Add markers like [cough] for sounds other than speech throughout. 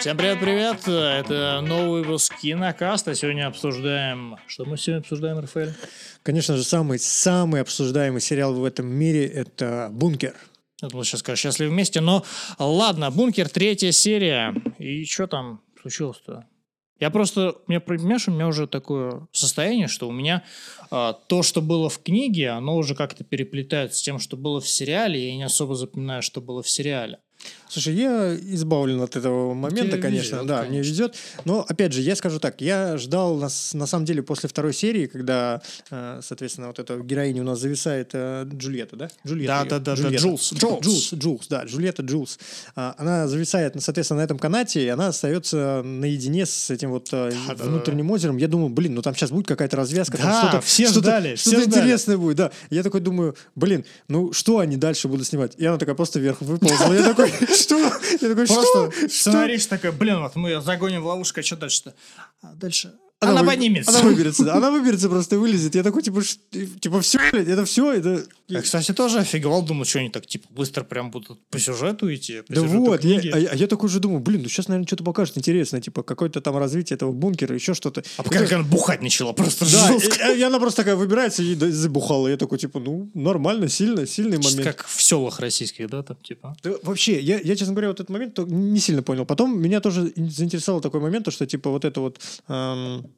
Всем привет-привет! Это новый выпуск Кинокаста. Сегодня обсуждаем... Что мы сегодня обсуждаем, Рафаэль? Конечно же, самый-самый обсуждаемый сериал в этом мире – это «Бункер». Я думал, сейчас скажу «Счастливы вместе», но ладно, «Бункер», третья серия. И что там случилось-то? Я просто, у меня, понимаешь, у меня уже такое состояние, что у меня а, то, что было в книге, оно уже как-то переплетается с тем, что было в сериале, и я не особо запоминаю, что было в сериале. Слушай, я избавлен от этого момента, Тебе конечно, везет, да, конечно. мне везет. Но опять же, я скажу так, я ждал на, на самом деле после второй серии, когда, э, соответственно, вот эта героиня у нас зависает э, Джульетта, да? Джульетта. Да, да, да, да, Джулс. Джулс. Джулс, Джулс, да, Джульетта Джулс. А, она зависает, соответственно, на этом канате, и она остается наедине с этим вот э, да, внутренним да. озером. Я думаю, блин, ну там сейчас будет какая-то развязка, да, там что-то, все что-то, ждали, что-то интересное будет, да. Я такой думаю, блин, ну что они дальше будут снимать? И она такая просто вверх выползла. Я такой, [laughs] что? Я такой, Просто что? сценарист такой, блин, вот мы загоним в ловушку, а что дальше-то? А дальше она, она поднимется. Она выберется. Она выберется просто и вылезет. Я такой, типа, типа, все, блядь, это все, это... Я, кстати, тоже офигевал, думал, что они так, типа, быстро прям будут по сюжету идти. По да сюжету вот, я, а, а я такой же думаю, блин, ну сейчас, наверное, что-то покажет интересное, типа, какое-то там развитие этого бункера, еще что-то. А пока как она бухать начала, просто да, жестко. И, и она просто такая выбирается и забухала. Я такой, типа, ну, нормально, сильно, сильный момент. Как в селах российских, да, там, типа? Да, вообще, я, я, честно говоря, вот этот момент не сильно понял. Потом меня тоже заинтересовал такой момент, то, что, типа, вот это вот... Эм,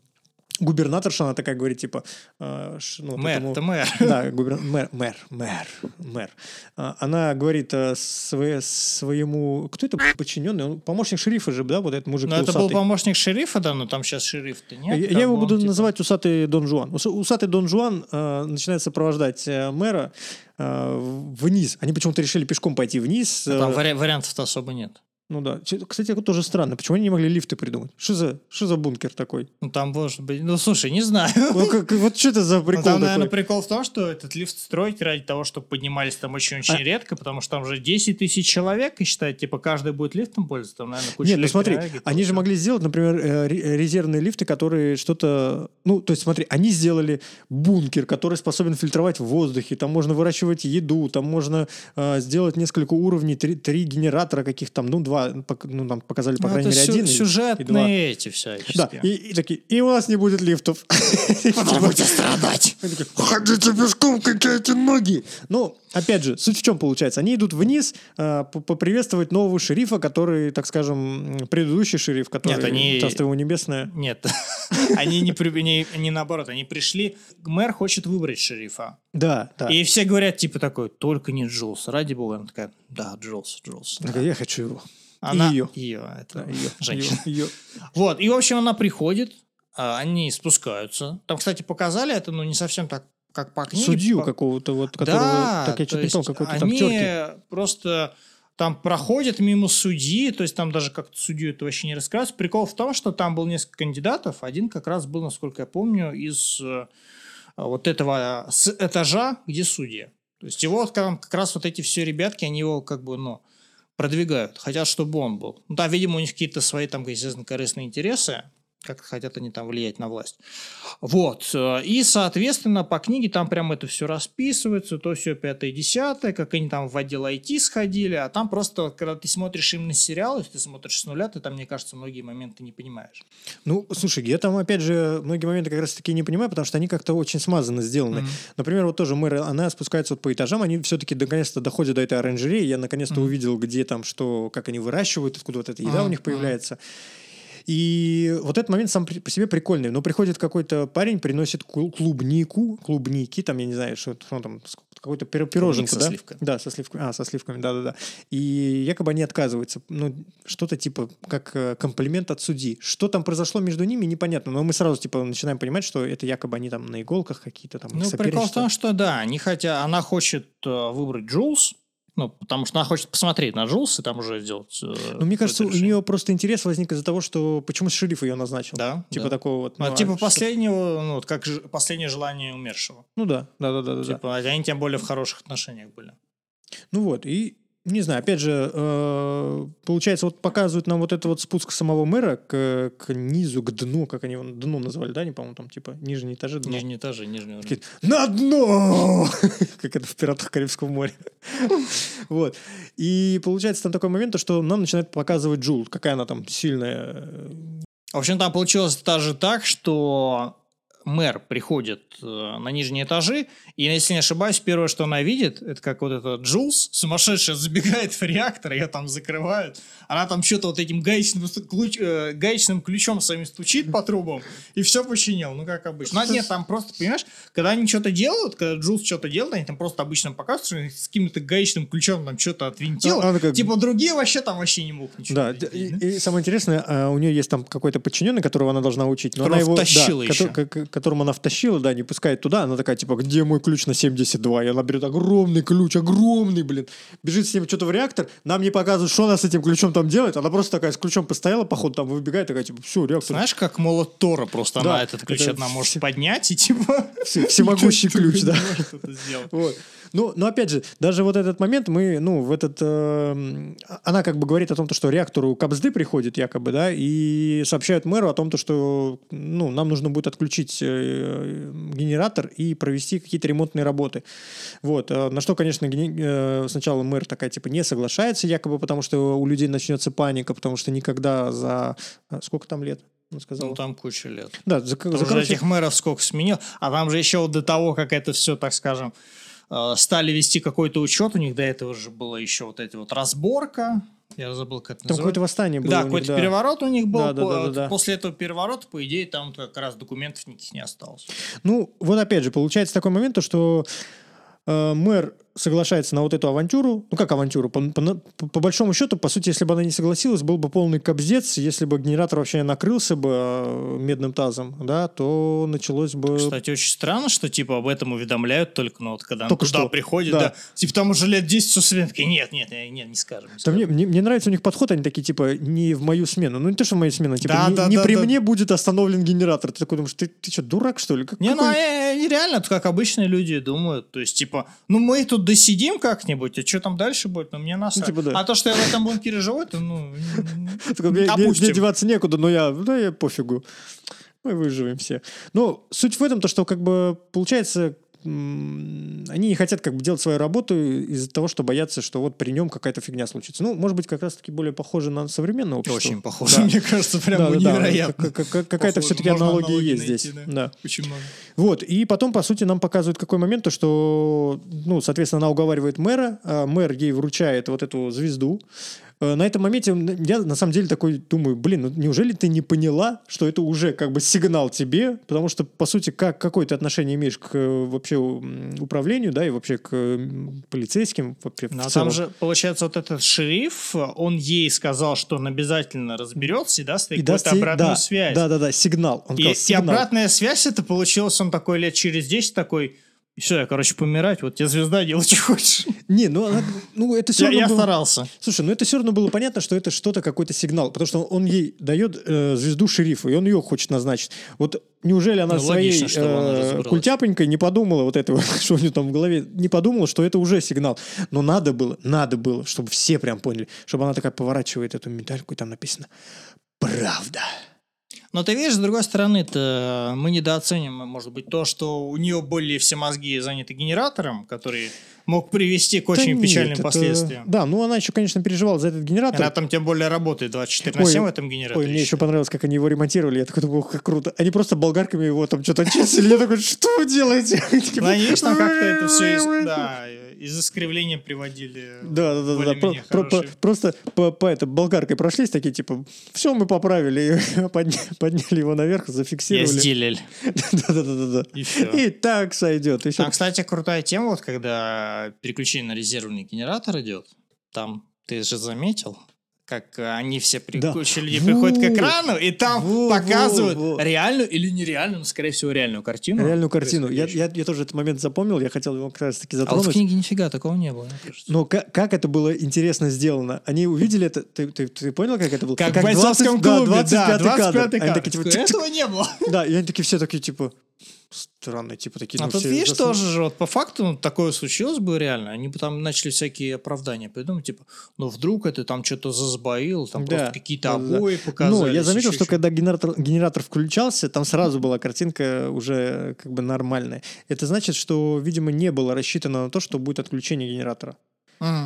губернаторша, она такая говорит, типа... Э, ну, мэр, этому, это мэр. [laughs] Да, губер, мэр, мэр, мэр, мэр. А, она говорит э, свое, своему... Кто это подчиненный? Он помощник шерифа же, да, вот этот мужик Ну, это был помощник шерифа, да, но там сейчас шериф-то нет. Я, я его буду типа... называть усатый Дон Жуан. Усатый Дон Жуан э, начинает сопровождать э, мэра э, вниз. Они почему-то решили пешком пойти вниз. А там вари- вариантов-то особо нет. Ну да. Кстати, это тоже странно. Почему они не могли лифты придумать? Что за, что за бункер такой? Ну там может быть... Ну слушай, не знаю. Ну, как, вот что это за прикол ну, Там, такой? наверное, прикол в том, что этот лифт строить ради того, чтобы поднимались там очень-очень а... редко, потому что там уже 10 тысяч человек, и считать, типа, каждый будет лифтом пользоваться. Там, наверное, куча Нет, ну смотри, они же могли сделать, например, э, резервные лифты, которые что-то... Ну, то есть смотри, они сделали бункер, который способен фильтровать в воздухе, там можно выращивать еду, там можно э, сделать несколько уровней, три, три генератора каких-то там, ну, два, ну, там показали, по ну, крайней мере, один. Сюжетные и эти всякие. Да, и, и такие, и у нас не будет лифтов. [laughs] Вы будете страдать. [laughs] Ходите пешком, качайте ноги. Ну, опять же, суть в чем получается? Они идут вниз э, поприветствовать нового шерифа, который, так скажем, предыдущий шериф, который Нет, они... Царство его небесное. Нет, [laughs] они не, не, не наоборот, они пришли, мэр хочет выбрать шерифа. Да, да. И все говорят, типа такой, только не Джулс. Ради бога, она такая, да, Джулс, Джулс. Да. Я хочу его. Она, ее. Ее, это да, ее, женщина. Ее, ее. Вот, и, в общем, она приходит, а, они спускаются. Там, кстати, показали это, но не совсем так, как по книге. Судью по... какого-то, вот, которого, да, так я не помню, какой-то там терки. просто там проходят мимо судьи, то есть там даже как-то судью это вообще не рассказывают. Прикол в том, что там был несколько кандидатов, один как раз был, насколько я помню, из э, вот этого с этажа, где судьи. То есть его как раз вот эти все ребятки, они его как бы, ну, продвигают, хотят, чтобы он был. Ну, да, видимо, у них какие-то свои там, естественно, корыстные интересы, как хотят они там влиять на власть. Вот. Э, и, соответственно, по книге там прям это все расписывается, то все пятое, десятое, как они там в отдел IT сходили, а там просто, когда ты смотришь именно сериал, если ты смотришь с нуля, ты там, мне кажется, многие моменты не понимаешь. Ну, слушай, я там, опять же, многие моменты как раз-таки не понимаю, потому что они как-то очень смазанно сделаны. Mm-hmm. Например, вот тоже мэр, она спускается вот по этажам, они все-таки наконец-то доходят до этой оранжереи, я наконец-то mm-hmm. увидел, где там, что, как они выращивают, откуда вот эта еда mm-hmm. у них появляется. Mm-hmm. И вот этот момент сам по себе прикольный. Но приходит какой-то парень, приносит клубнику, клубники, там, я не знаю, что, что там, какой-то пироженку, да? со сливками. Да, со сливками. А, со сливками, да-да-да. И якобы они отказываются. Ну, что-то типа как э, комплимент от судьи. Что там произошло между ними, непонятно. Но мы сразу типа начинаем понимать, что это якобы они там на иголках какие-то там Ну, прикол в том, что да, они хотя она хочет э, выбрать Джулс, ну, потому что она хочет посмотреть на Джулс и там уже сделать... Э, ну, мне кажется, решение. у нее просто интерес возник из-за того, что почему шериф ее назначил. Да. Типа да. такого вот. Ну, ну, типа последнего, ну, вот как ж, последнее желание умершего. Ну да, да, да, да. Типа, да. они тем более в хороших отношениях были. Ну вот, и не знаю, опять же, э, получается, вот показывают нам вот этот вот спуск самого мэра к, к низу, к дну, как они его дно назвали, да, не по-моему, там типа нижние этажи, дно. Нижние этажи, нижние. Такие, На дно! [laughs] Как это в «Пиратах Карибского моря». [laughs] Вот. И получается там такой момент, то, что нам начинает показывать Джул, какая она там сильная. В общем, там получилось даже так, что мэр приходит э, на нижние этажи, и, если не ошибаюсь, первое, что она видит, это как вот этот Джулс, сумасшедшая, забегает в реактор, ее там закрывают, она там что-то вот этим гаечным, ключ, э, гаечным ключом своим стучит по трубам, и все починил, ну, как обычно. Ну, нет, там просто, понимаешь, когда они что-то делают, когда Джулс что-то делает, они там просто обычно показывают, что с каким-то гаечным ключом там что-то отвинтил, А, как- типа другие вообще там вообще не могут ничего Да, отвинтить, и, да? и самое интересное, а, у нее есть там какой-то подчиненный, которого она должна учить, но Которого она его, да, еще. к- к- которому она втащила, да, не пускает туда, она такая, типа, где мой ключ на 72? И она берет огромный ключ, огромный, блин, бежит с ним что-то в реактор, нам не показывают, что она с этим ключом там делает, она просто такая с ключом постояла, походу, там выбегает, такая, типа, все, реактор, Знаешь, как молот Тора, просто Да, она этот ключ это одна может поднять и типа... все- всемогущий ключ, да. Вот. Ну, но опять же, даже вот этот момент мы, ну, в этот... э, она как бы говорит о том, то, что реактору капсды приходит якобы, да, и сообщают мэру о том, то, что, ну, нам нужно будет отключить э, генератор и провести какие-то ремонтные работы. Вот. э, На что, конечно, гене- э, сначала мэр такая, типа, не соглашается якобы, потому что у людей начнется паника, потому что никогда за... а, Сколько там лет? Он сказал. Ну, там куча лет. да, за, Там за, короче, этих мэров сколько сменил. А там же еще вот до того, как это все, так скажем, э, стали вести какой-то учет, у них до этого же была еще вот эта вот разборка. Я забыл, как это там какое-то восстание было. Да, какой-то да. переворот у них был. Да, да, да, да, да. После этого переворота, по идее, там как раз документов никаких не осталось. Ну, вот опять же, получается такой момент, то, что э, мэр соглашается на вот эту авантюру. Ну, как авантюру? По, по- по- большому счету, по сути, если бы она не согласилась, был бы полный кобздец. Если бы генератор вообще накрылся бы э, медным тазом, да, то началось бы... Кстати, очень странно, что типа об этом уведомляют только, ну вот когда Только туда что. приходит, Да. да. Типа там уже лет 10 все такие, нет, нет, нет, нет, не скажем. не скажем». мне, мне, мне нравится у них подход, они такие, типа, не в мою смену. Ну, не то, что в мою смену, типа, Да, не, да, не да, при да. мне будет остановлен генератор. Ты такой думаешь, ты, ты что, дурак, что ли? Как- Не, ну какой- э, э, нереально, это как обычные люди думают. То есть, типа, ну мы тут досидим как-нибудь, а что там дальше будет, ну мне насрать. типа, да. А то, что я в этом бункере живу, это, ну, опустим. мне деваться некуда, но я, да, я пофигу. Мы выживем все. Но суть в этом, то, что как бы получается, они не хотят как бы делать свою работу из-за того, что боятся, что вот при нем какая-то фигня случится. Ну, может быть, как раз-таки более похоже на современное общество. Очень похоже, Да. [laughs] мне кажется, прям Да, да, да. невероятно. Как- как- Какая-то все-таки аналогия есть найти, здесь. да. Да. Очень много. Вот, и потом, по сути, нам показывают какой момент, то, что, ну, соответственно, она уговаривает мэра, а мэр ей вручает вот эту звезду. Э, На этом моменте я на самом деле такой думаю, блин, ну неужели ты не поняла, что это уже как бы сигнал тебе, потому что, по сути, как, какое ты отношение имеешь к э, вообще управлению, да, и вообще к полицейским вообще в целом. там же, получается, вот этот шериф, он ей сказал, что он обязательно разберется и даст ей и даст какую-то ей- обратную да, связь. Да, да, да, сигнал. Он И, сказал, и сигнал. обратная связь это получилось, он такой лет через 10 такой, все, я, короче, помирать, вот тебе звезда, делай, что хочешь. Не, ну, она- ну это все Я, равно я было- старался. Слушай, ну это все равно было понятно, что это что-то, какой-то сигнал, потому что он ей дает э, звезду шерифа, и он ее хочет назначить. Вот неужели она Ну, своей логично, э, культяпонькой не подумала вот этого, [laughs] что у нее там в голове, не подумала, что это уже сигнал. Но надо было, надо было, чтобы все прям поняли, чтобы она такая поворачивает эту медальку, и там написано «Правда». Но ты видишь, с другой стороны-то мы недооценим, может быть, то, что у нее были все мозги заняты генератором, который мог привести к очень Да нет, печальным это- последствиям. Да, ну она еще, конечно, переживала за этот генератор. Она там тем более работает 24 на Ой, 7 в этом генераторе. Ой, мне еще понравилось, как они его ремонтировали. Я такой думал, как круто. Они просто болгарками его там что-то чистили. Я такой, что вы делаете? [laughs] Они такие, Ну, там как-то это все из, да, из искривления приводили. Да, да, да, да. Про- про-. Просто по, по это, болгаркой прошлись, такие типа, все, мы поправили, и [laughs] подня- подняли его наверх, зафиксировали. сделали. [laughs] Да, да, да, да, да. И все. И так сойдет. Там, кстати, крутая тема, вот когда переключение на резервный генератор идет, там, ты же заметил, как э, они все приключили, люди приходят к экрану, и там Во, показывают во, во. реальную или нереальную, ну, скорее всего, реальную картину. Реальную картину. Я, я, я тоже этот момент запомнил, я хотел его как раз таки А вот в затронуть. книге нифига такого не было, мне кажется. Но как, как это было интересно сделано? Они увидели это, ты, ты, ты понял, как это было? Как, в 20 бойцовском да, клубе, 25 да, кадр. 25 Они кадр. такие, типа. Этого не было. Да, и они такие все такие, типа, странно, типа такие... А ну, тут, видишь, засну- тоже же, вот по факту ну, такое случилось бы реально, они бы там начали всякие оправдания придумать, типа, ну вдруг это там что-то засбоил, там Да, просто какие-то да-да-да. обои показали. Ну, я заметил, что когда генератор, генератор включался, там сразу была картинка уже как бы нормальная. Это значит, что, видимо, не было рассчитано на то, что будет отключение генератора.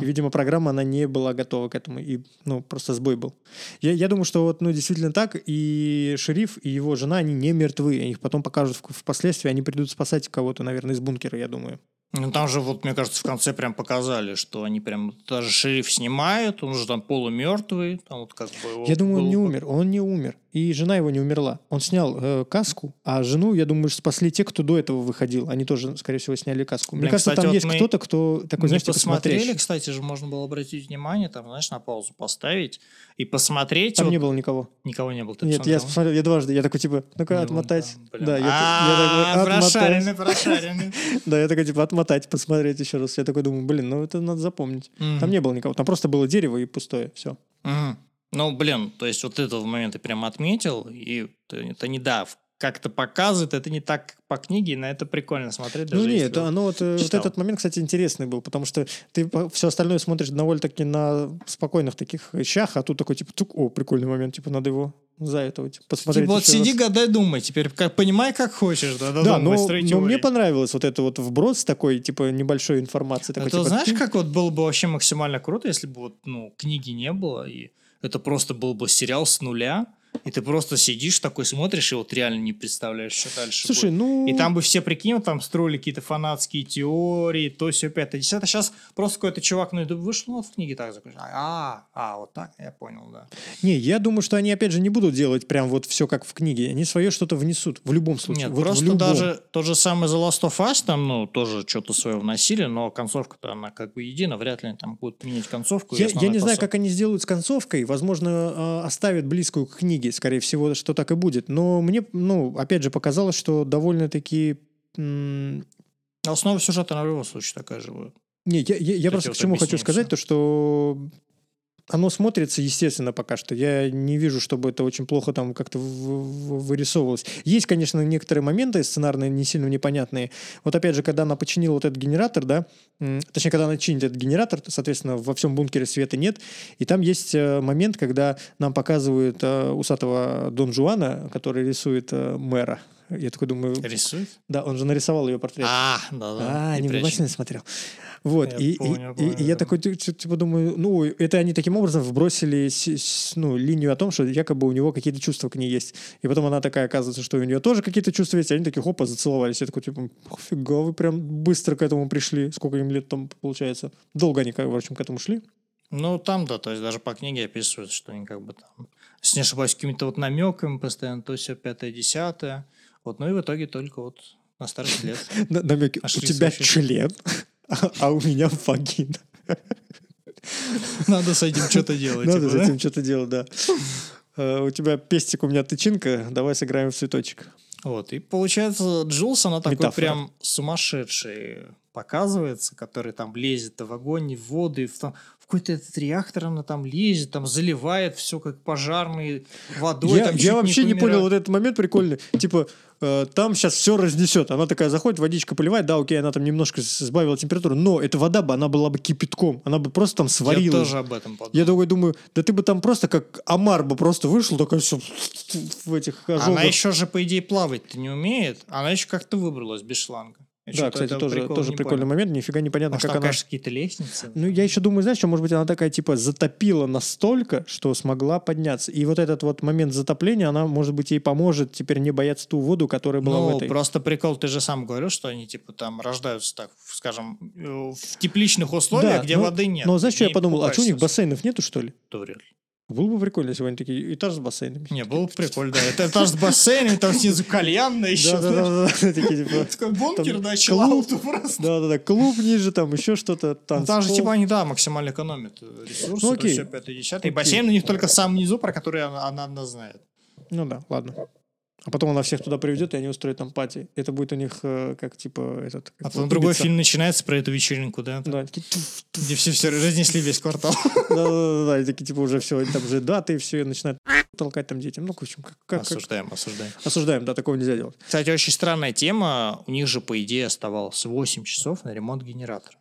И, видимо, программа, она не была готова к этому, и, ну, просто сбой был. Я, я думаю, что вот, ну, действительно так, и шериф, и его жена, они не мертвы, их потом покажут в- впоследствии, они придут спасать кого-то, наверное, из бункера, я думаю. Ну, там же, вот, мне кажется, в конце прям показали, что они прям, даже шериф снимает, он уже там полумертвый, там вот как бы... его Я думаю, он не умер, он не умер, и жена его не умерла. Он снял э, каску, а жену, я думаю, спасли те, кто до этого выходил. Они тоже, скорее всего, сняли каску. Мне Блин, кажется, кстати, там вот есть кто-то, кто такой, знаешь, типа посмотрели, кстати же, можно было обратить внимание, там, знаешь, на паузу поставить и посмотреть. Там вот- не было никого. Никого не было. ты Нет, я посмотрел? посмотрел, я дважды, я такой, типа, ну-ка, отмотать. да, я, я А, такой, отмотать. прошаренный, прошаренный. [laughs] Да, я такой, типа, отмотать, посмотреть еще раз. Я такой думаю, блин, ну это надо запомнить. Мгм. Там не было никого, там просто было дерево и пустое, все. Мгм. Ну, блин, то есть вот этого момента прям отметил, и это, это не да, как-то показывает, это не так как по книге, на это прикольно смотреть. Ну нет, вот- оно вот, э, вот читал. этот момент, кстати, интересный был, потому что ты все остальное смотришь довольно-таки на спокойных таких вещах, а тут такой, типа, тук, о, прикольный момент, типа, надо его за это вот, посмотреть Типа вот сиди, раз. гадай, думай, теперь как, понимай, как хочешь, да, Да, додумывай, но, но мне понравилось вот это вот вброс такой, типа, небольшой информации. Такой, Это типа, знаешь, как вот было бы вообще максимально круто, если бы вот, ну, книги не было, и это просто был бы сериал с нуля, и ты просто сидишь такой, смотришь, и вот реально не представляешь, что дальше Слушай, будет. ну... И там бы все, прикинь, там строили какие-то фанатские теории, то все пятое, десятое. Сейчас просто какой-то чувак YouTube вышел, ну, вот в книге так закончил. А, а, вот так, я понял, да. Не, я думаю, что они, опять же, не будут делать прям вот все как в книге. Они свое что-то внесут в любом случае. Нет, Вот просто даже тот же самый The Last of Us, там, ну, тоже что-то свое вносили, но концовка-то, она как бы едина, вряд ли они там будут менять концовку. Я, я не знаю, посыл. как они сделают с концовкой. Возможно, э, оставят близкую к книге. Скорее всего, что так и будет. Но мне, ну, опять же, показалось, что довольно-таки... м, Основа сюжета на любом случае такая же будет. Не, я, я- я То просто к чему хочу сказать, то что оно смотрится естественно пока что. Я не вижу, чтобы это очень плохо там как-то вырисовывалось. Есть, конечно, некоторые моменты сценарные не сильно непонятные. Вот опять же, когда она починила вот этот генератор, да, точнее, когда она чинит этот генератор, то, соответственно, во всем бункере света нет. И там есть э, момент, когда нам показывают э, усатого Дон Жуана, который рисует э, мэра. Я такой думаю, Рисует? да, он же нарисовал ее портрет. А, да-да. А, и не прячет. внимательно смотрел. Вот, Я и, и- понял, и- понял, и я да. такой, ты- типа, думаю, ну, это они таким образом вбросили с- с- ну, линию о том, что якобы у него какие-то чувства к ней есть. И потом она такая, оказывается, что у нее тоже какие-то чувства есть, и они такие, хопа, зацеловались. Я такой, типа, фига, вы прям быстро к этому пришли. Сколько им лет там, получается? Долго они, в общем, к этому шли. Ну, там, да, то есть даже по книге описывают, что они как бы там, если не ошибаюсь, какими-то вот намеками постоянно, то все пятое, десятое. Вот, ну и в итоге только вот на старость лет. [laughs] На- намеки, у тебя член, [laughs] а а у меня вагина. Надо с этим что-то делать. Надо типа, с этим что-то делать, да. Э, У тебя пестик, у меня тычинка, давай сыграем в цветочек. Вот, и получается, Джулс, она такой Метафора. прям сумасшедший показывается, который там лезет в огонь, в воду, и в, там, какой-то этот реактор она там лезет, там заливает все как пожарный водой. Я, там я вообще не, понял помирает. вот этот момент прикольный. Типа, э, там сейчас все разнесет. Она такая заходит, водичка поливает, да, окей, она там немножко сбавила температуру, но эта вода бы, она была бы кипятком, она бы просто там Я сварилась. тоже об этом подумал. Я такой думаю, да ты бы там просто как омар бы просто вышел, такой все в этих ожогах. Она еще же, по идее, плавать-то не умеет. Она еще как-то выбралась без шланга. Да, кстати, тоже, тоже прикольный понял. момент, нифига непонятно, Может, как там, она... конечно, какие-то лестницы. Ну, я еще думаю, знаешь, что, может быть, она такая, типа, затопила настолько, что смогла подняться. И вот этот вот момент затопления, она, может быть, ей поможет теперь не бояться ту воду, которая была в Ну, этой. просто прикол, ты же сам говорил, что они, типа, там рождаются, так, скажем, э, в тепличных условиях, где но- воды нет. Но знаешь, что я подумал? А что у них бассейнов нету, что ли? Да вряд ли. Было бы прикольно, если бы они такие этаж с бассейнами. Не, было бы прикольно, да. Это этаж с бассейном, там снизу кальянная [laughs] еще. Да-да-да, [laughs] такие, типа, [laughs] Такой бункер, да, клуб. чиллаут просто. Да-да-да, клуб ниже, там еще что-то. Ну, Там же, типа, они, да, максимально экономят э, ресурсы, Ну, окей. все, пятое, десятое. И бассейн у них только в самом низу, про который она, она знает. Ну да, ладно. А потом она всех туда приведет, и они устроят там пати. Это будет у них э, как, типа, этот... А как потом вот другой фильм начинается про эту вечеринку, да? Да, такие, туф, Где все, все разнесли весь квартал. [laughs] Да-да-да, и такие, типа, уже все, там уже даты, и все, и начинают [laughs] толкать там детям. Ну, в общем, как- Осуждаем, осуждаем. осуждаем, да, такого нельзя делать. Кстати, очень странная тема. У них же, по идее, оставалось 8 часов на ремонт генератора.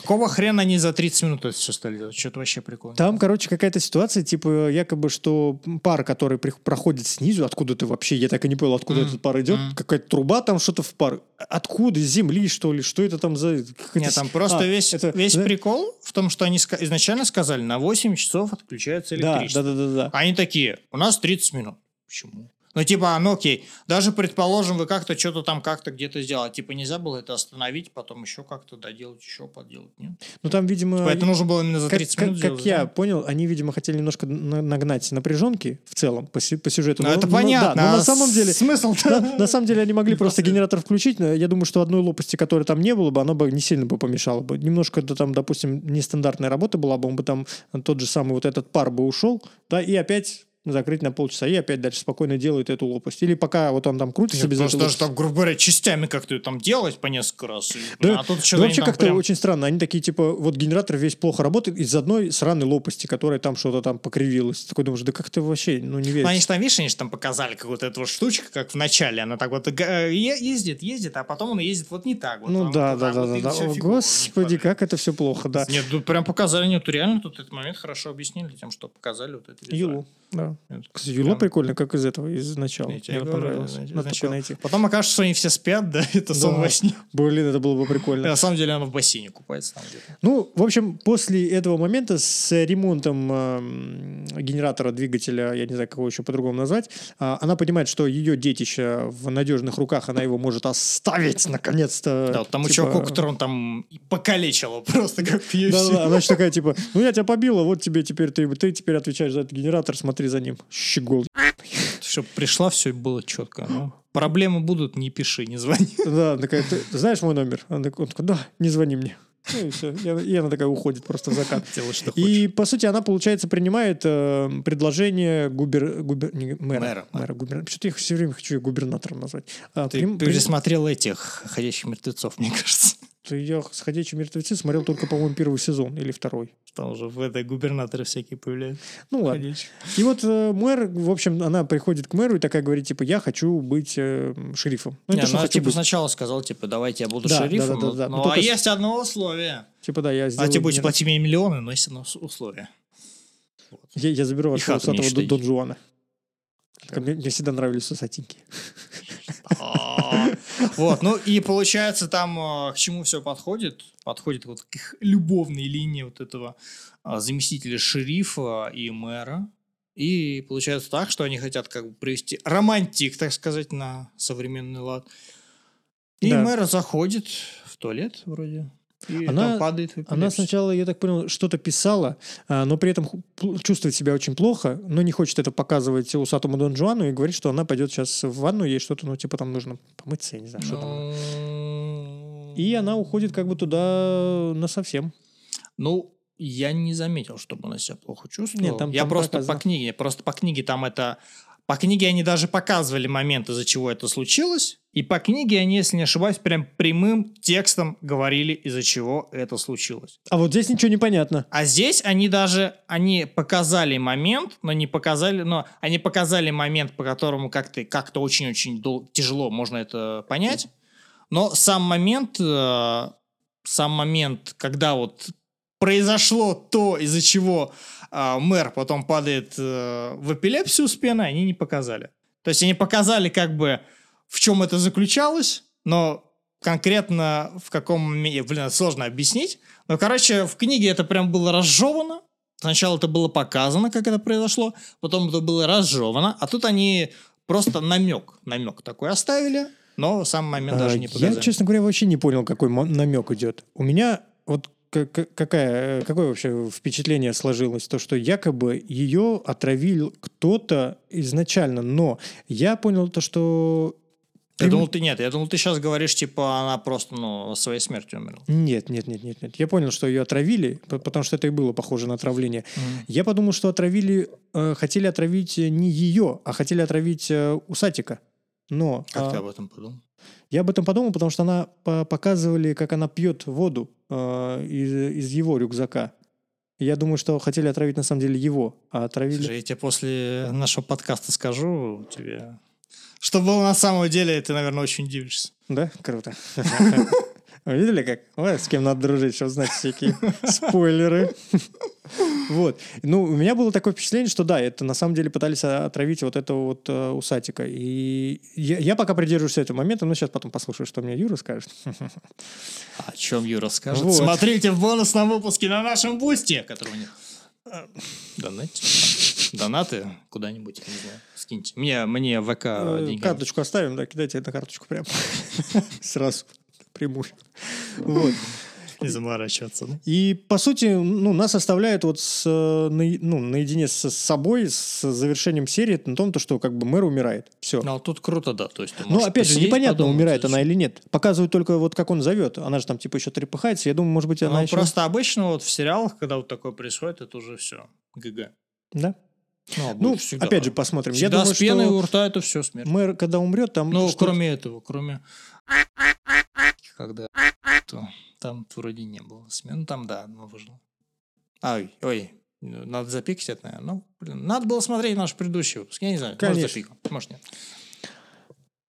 Какого хрена они за 30 минут это все стали делать? Что-то вообще прикольно. Там, короче, какая-то ситуация, типа, якобы, что пар, который при- проходит снизу, откуда-то вообще, я так и не понял, откуда Мгм. этот пар идет, Мгм. какая-то труба там, что-то в пар. Откуда? Из земли, что ли? Что это там за... какая-то Нет, там просто А, весь, это- весь да? прикол в том, что они ска- изначально сказали, на 8 часов отключается Да, электричество. да, да, да, да. А Они такие, у нас 30 минут. Почему? Ну, типа, ну окей, даже предположим, вы как-то что-то там как-то где-то сделали. Типа, нельзя было это остановить, потом еще как-то доделать, еще поделать, нет? Ну, там, видимо... Типа, это нужно было именно за как, 30 как- минут как сделать, я да? понял, они, видимо, хотели немножко на- нагнать напряженки в целом по, по сюжету. Ну, Но- это но- понятно. да, но а на самом деле... Смысл На, на самом деле они могли просто генератор включить, я думаю, что одной лопасти, которой там не было бы, она бы не сильно бы помешала бы. Немножко, да, там, допустим, нестандартная работа была бы, он бы там тот же самый вот этот пар бы ушел, да, и опять закрыть на полчаса, и опять дальше спокойно делает эту лопасть. Или пока вот он там крутится без Просто этой даже там, грубо говоря, частями как-то там делать по несколько раз. и- Да, а тут да вообще как-то прям- очень странно. Они такие, типа, вот генератор весь плохо работает из одной сраной лопасти, которая там что-то там покривилась. Такой думаешь, да как ты вообще, ну, не Ну, веришь. они же там, видишь, они же там показали какую-то эту штучку, как в начале. Она так вот ездит, ездит, а потом она ездит вот не так. Вот, Ну там да, вот да, да, вот, да, да. О, Господи, как это все плохо, да. Нет, тут прям показали, нет, реально тут этот момент хорошо объяснили тем, что показали вот это. Юлу, да. Кстати, Юло прям- прикольно, как из этого, из начала. Мне говорю, понравилось. да, Надо такое найти. Потом окажется, что они все спят, да, это сон Да. во сне. Блин, это было бы прикольно. На самом деле она в бассейне купается там где-то. Ну, в общем, после этого момента с ремонтом эм, генератора двигателя, я не знаю, как его еще по-другому назвать, а, она понимает, что ее детище в надежных руках, она его может оставить, наконец-то. Да, вот тому Типа, чуваку, которого он там и покалечил просто как в UFC. Да, да, она такая, типа, ну я тебя побила, вот тебе теперь, ты, ты теперь отвечаешь за этот генератор, смотри за ним. Щегол. Чтобы пришла, все было четко. Ну, проблемы будут, не пиши, не звони. Да, она такая, ты знаешь мой номер? Он такой, да, не звони мне. Ну и все. И она- такая уходит просто в закат. [laughs] Делай, что хочешь. И, по сути, она, получается, принимает э, предложение губер... губер... не, мэра. Мэра. Мэра губер... Что-то я все время хочу ее губернатором назвать. А, Ты прим- пересмотрел этих ходячих мертвецов, мне кажется. Я «Сходящие мертвецы» смотрел только, по-моему, первый сезон или второй. Там уже в этой губернаторы всякие появляются. Ну ладно. Ходячие. И вот э, мэр, в общем, она приходит к мэру и такая говорит, типа, я хочу быть э, шерифом. Ну, не то, ну, хочу типа быть. сначала сказал, типа, давайте я буду Да, шерифом. да, да, да, да. Ну, Ну, а только с- есть одно условие. Типа, да, я А сделаю... тебе будете платить мне миллионы, но есть одно условие. Я, я заберу вашего усатого Дон Жуана. Мне, мне всегда нравились усатенькие. [laughs] Вот, ну и получается там э, к чему все подходит? Подходит вот к их любовной линии вот этого а, заместителя шерифа и мэра. И получается так, что они хотят как бы привести романтик, так сказать, на современный лад. И Да. мэр заходит в туалет вроде. И Она- там падает. в Она сначала, я так понял, что-то писала, а, но при этом чувствует себя очень плохо, но не хочет это показывать усатому Дон Жуану и говорит, что она пойдет сейчас в ванну, ей что-то, ну, типа, там нужно помыться, я не знаю, что там. Ну, И она уходит как бы туда на совсем. Ну, я не заметил, чтобы она себя плохо чувствовала. Нет, там- я там просто показано. по книге, просто по книге там это... По книге они даже показывали момент, из-за чего это случилось. И по книге они, если не ошибаюсь, прям прямым текстом говорили, из-за чего это случилось. А вот здесь ничего не понятно. А здесь они даже, они показали момент, но не показали, но они показали момент, по которому как-то как очень-очень тяжело можно это понять. Но сам момент, э, сам момент, когда вот произошло то, из-за чего э, мэр потом падает э, в эпилепсию с пеной, они не показали. То есть они показали как бы в чем это заключалось, но конкретно в каком... Блин, сложно объяснить. Но, короче, в книге это прям было разжевано. Сначала это было показано, как это произошло, потом это было разжевано, а тут они просто намек, намек такой оставили, но сам момент даже А, не Я, показали. честно говоря, вообще не понял, какой намек идет. У меня вот какая, какое вообще впечатление сложилось? То, что якобы ее отравил кто-то изначально, но я понял то, что... Я думал, ты нет, я думал, ты сейчас говоришь, типа, она просто, ну, своей смертью умерла. Нет, нет, нет, нет, нет. Я понял, что ее отравили, потому что это и было похоже на отравление. Я подумал, что отравили, э, хотели отравить не ее, а хотели отравить э, Усатика. Но Как а, ты об этом подумал? я об этом подумал, потому что она по- показывали, как она пьет воду э, из, из его рюкзака. Я думаю, что хотели отравить на самом деле его, а отравили... Слушай, я тебе после нашего подкаста скажу тебе, что было на самом деле, ты, наверное, очень удивишься. Да? Круто. [laughs] Видели как? Вот с кем надо дружить, чтобы знать всякие [laughs] спойлеры. Вот. Ну, у меня было такое впечатление, что да, это на самом деле пытались отравить вот этого вот э, усатика. И я, я пока придерживаюсь этого момента, но сейчас потом послушаю, что мне Юра скажет. О чем Юра скажет? Вот. Смотрите в бонусном выпуске на нашем бусте, который у них... Донаты. Донаты куда-нибудь, не знаю, скиньте. Мне, мне ВК деньгами. Карточку оставим, да, кидайте на карточку прям. [laughs] Сразу прямую. Вот. Не заморачиваться, да? И, по сути, ну, нас оставляют вот с, ну, наедине с собой, с завершением серии на том, то, что как бы мэр умирает. Все. Ну, а тут круто, да. То есть, ну, опять же, непонятно, подумать, умирает она или нет. Показывают только вот как он зовет. Она же там типа еще трепыхается. Я думаю, может быть, она ну, еще... Просто обычно вот в сериалах, когда вот такое происходит, это уже все. ГГ. Да? Ну, ну всегда. опять же, посмотрим. Всегда Я думаю, с пеной что у рта это все смерть. Мэр, когда умрет, там... Ну, кроме этого, кроме когда то там вроде не было смен. Ну, там, да, но выжило. Ой, ой, надо запикать это, наверное. Ну, блин, надо было смотреть наш предыдущий выпуск. Я не знаю, Конечно. может запикал, может нет.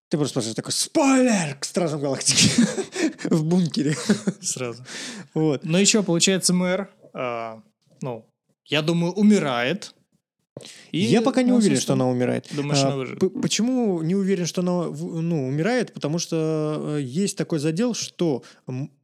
Ты просто спрашиваешь такой спойлер к Стражам Галактики [laughs] в бункере. Сразу. Вот. Ну еще, получается, мэр, а, ну, я думаю, умирает. И я пока не уверен, что она умирает. Думаешь, а, она Почему не уверен, что она ну, умирает? Потому что э, есть такой задел, что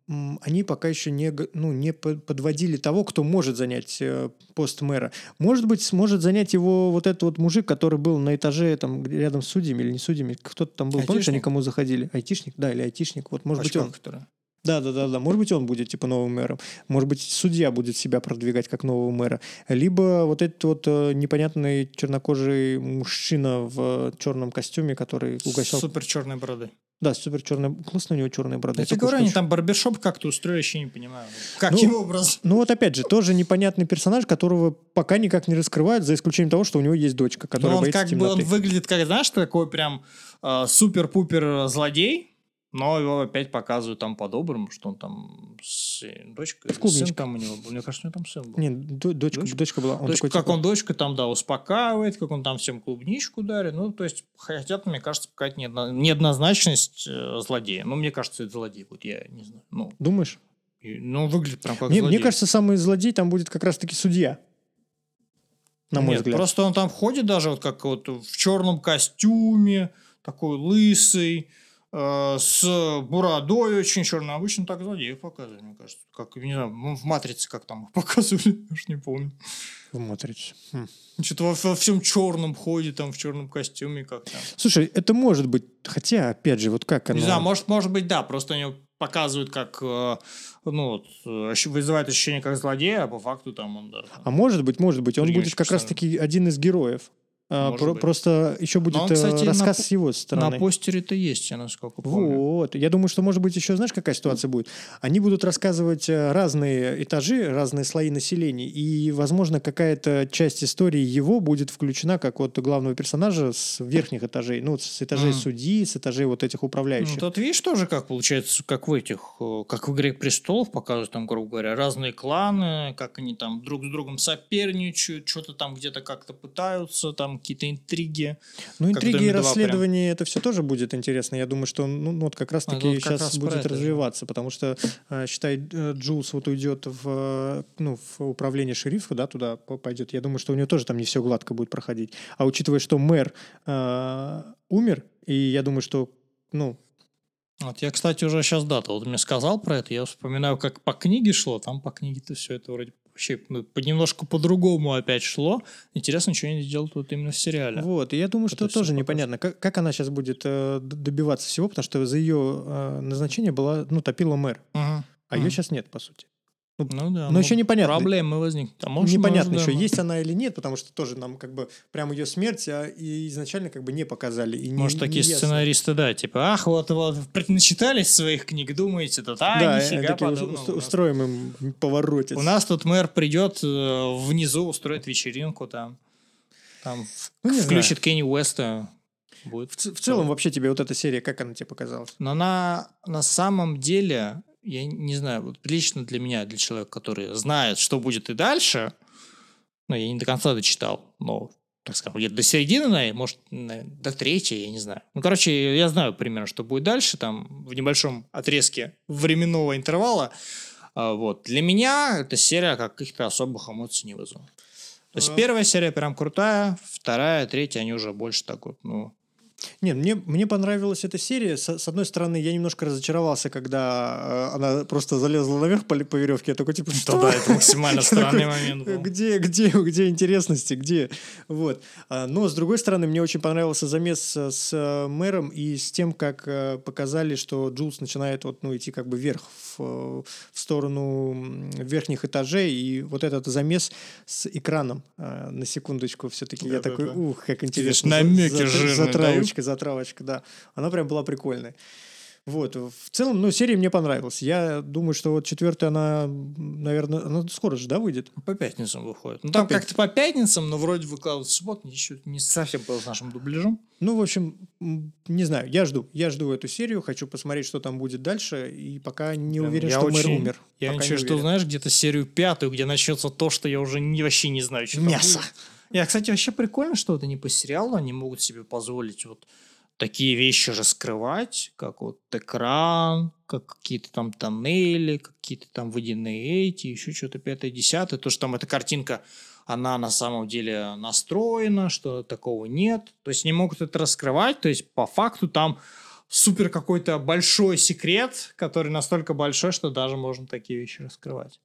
они пока еще не, ну, не подводили того, кто может занять э, пост мэра. Может быть, сможет занять его вот этот вот мужик, который был на этаже там рядом с судьями или не судьями. Кто-то там был. Айтишник? Помнишь, они кому заходили? Айтишник? Да, или айтишник. Вот, может Очков, быть, он. Который... Да, да, да, да. Может быть, он будет типа новым мэром. Может быть, судья будет себя продвигать как нового мэра. Либо вот этот вот э, непонятный чернокожий мужчина в черном костюме, который угощал. Супер черной бороды. Да, супер черная. Классно у него черная борода. Я тебе говорю, они там барбершоп как-то устроили, вообще не понимаю. Каким ну, образом? Ну вот опять же, тоже непонятный персонаж, которого пока никак не раскрывают, за исключением того, что у него есть дочка, которая Но он боится как темноты. бы он выглядит как, знаешь, такой прям э, супер-пупер злодей, но его опять показывают там по-доброму, что он там с дочкой, сын там у него был. Мне кажется, у него там сын был. Нет, дочка, дочка? дочка была. Он дочка, такой, как типа... он дочка там, да, успокаивает, как он там всем клубничку дарит. Ну, то есть хотят, мне кажется, показать неодно... неоднозначность э, злодея. Ну, мне кажется, это злодей. Вот я не знаю. Ну, Думаешь? И, ну, выглядит прям как мне, злодей. Мне кажется, самый злодей там будет как раз-таки судья. На мой Нет, взгляд. просто он там входит даже вот как вот в черном костюме, такой лысый, с бородой очень черной. Обычно так злодеев показывают, мне кажется. Как, не знаю, в «Матрице» как там [laughs] показывали, я уж не помню. В «Матрице». Хм. Что-то во, во всем черном ходит, там в черном костюме как-то. Слушай, это может быть, хотя, опять же, вот как оно... Не знаю, может, может быть, да, просто они показывают как, э, ну, вот, вызывает ощущение как злодея, а по факту там он, да. А может быть, может быть, он будет как раз-таки один из героев. А, про- просто еще будет он, кстати, э, рассказ на, с его стороны. На постере-то есть, я насколько помню. Вот. Я думаю, что, может быть, еще знаешь, какая ситуация будет? Они будут рассказывать э, разные этажи, разные слои населения, и, возможно, какая-то часть истории его будет включена как вот главного персонажа с верхних этажей, ну, с этажей mm. судьи, с этажей вот этих управляющих. Ну, тут видишь тоже, как получается, как в этих, э, как в «Игре престолов» показывают, там, грубо говоря, разные кланы, как они там друг с другом соперничают, что-то там где-то как-то пытаются, там какие-то интриги. Ну, интриги и расследования, прям. это все тоже будет интересно. Я думаю, что ну, ну вот как раз-таки ну, сейчас раз будет развиваться, же. потому что, э, считай, э, Джулс вот уйдет в, ну, в управление шерифа, да, туда пойдет. Я думаю, что у него тоже там не все гладко будет проходить. А учитывая, что мэр э, умер, и я думаю, что, ну, вот я, кстати, уже сейчас дата. Вот мне сказал про это. Я вспоминаю, как по книге шло. Там по книге-то все это вроде вообще ну, немножко по-другому опять шло. Интересно, что они делают вот именно в сериале. Вот, и я думаю, что тоже непонятно, как, как она сейчас будет э, добиваться всего, потому что за ее э, назначение была, ну, топила мэр. Угу. А угу. ее сейчас нет, по сути. Ну, ну да. Но ну, еще непонятно. Проблемы возникнут. А может, непонятно может, еще, да. есть она или нет, потому что тоже нам как бы прям ее смерть а, и изначально как бы не показали. И может, не, такие не сценаристы, да, типа, ах, вот, вот начитались своих книг, думаете, да, а, да, нифига подобного. устроим им поворотец. У нас тут мэр придет э, внизу, устроит вечеринку там, там ну, включит Кенни Уэста, будет. В, в целом, вообще тебе вот эта серия, как она тебе показалась? Но на, на самом деле я не знаю, вот лично для меня, для человека, который знает, что будет и дальше, ну, я не до конца дочитал, но, так скажем, где-то до середины, может, до третьей, я не знаю. Ну, короче, я знаю примерно, что будет дальше, там, в небольшом отрезке временного интервала. А, вот. Для меня эта серия каких-то особых эмоций не вызвала. То есть а... первая серия прям крутая, вторая, третья, они уже больше так вот, ну, нет, мне, мне понравилась эта серия. С, с одной стороны, я немножко разочаровался, когда э, она просто залезла наверх по, по веревке. Я такой, типа, что? Да, это максимально [laughs] странный момент был. Где, где, где интересности, где? Вот. А, но, с другой стороны, мне очень понравился замес с э, мэром и с тем, как э, показали, что Джулс начинает вот, ну, идти как бы вверх, в, в сторону верхних этажей. И вот этот замес с экраном, на секундочку, все-таки я такой, ух, как интересно. Намеки жирные затравочка, затравочка, да. Она прям была прикольная. Вот. В целом, ну, серия мне понравилась. Я думаю, что вот четвертая, она, наверное, она скоро же, да, выйдет? По пятницам выходит. Ну, там как-то по пятницам, но вроде выкладывают в субботу, еще не совсем было с нашим дубляжом. Ну, в общем, не знаю, я жду. Я жду эту серию, хочу посмотреть, что там будет дальше, и пока не Прям, уверен, что очень, мэр умер. Я пока ничего, что знаешь, где-то серию пятую, где начнется то, что я уже не, вообще не знаю, что Мясо. Будет. Я, кстати, вообще прикольно, что это не по сериалу, они могут себе позволить вот такие вещи раскрывать, как вот экран, как какие-то там тоннели, какие-то там водяные эти, еще что-то пятое, десятое. То, что там эта картинка, она на самом деле настроена, что такого нет. То есть не могут это раскрывать. То есть по факту там супер какой-то большой секрет, который настолько большой, что даже можно такие вещи раскрывать.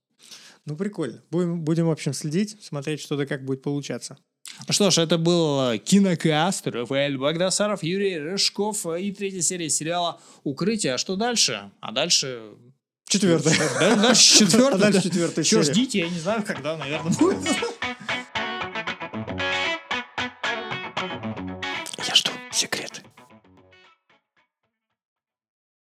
Ну, прикольно. Будем, будем, в общем, следить, смотреть, что-то как будет получаться. Ну что ж, это был Кинокаст, Рафаэль Багдасаров, Юрий Рыжков и третья серия сериала «Укрытие». А что дальше? А дальше... Четвертая. Дальше [laughs] четвертая. А дальше четвертая серия. Что, ждите, я не знаю, когда, наверное, будет.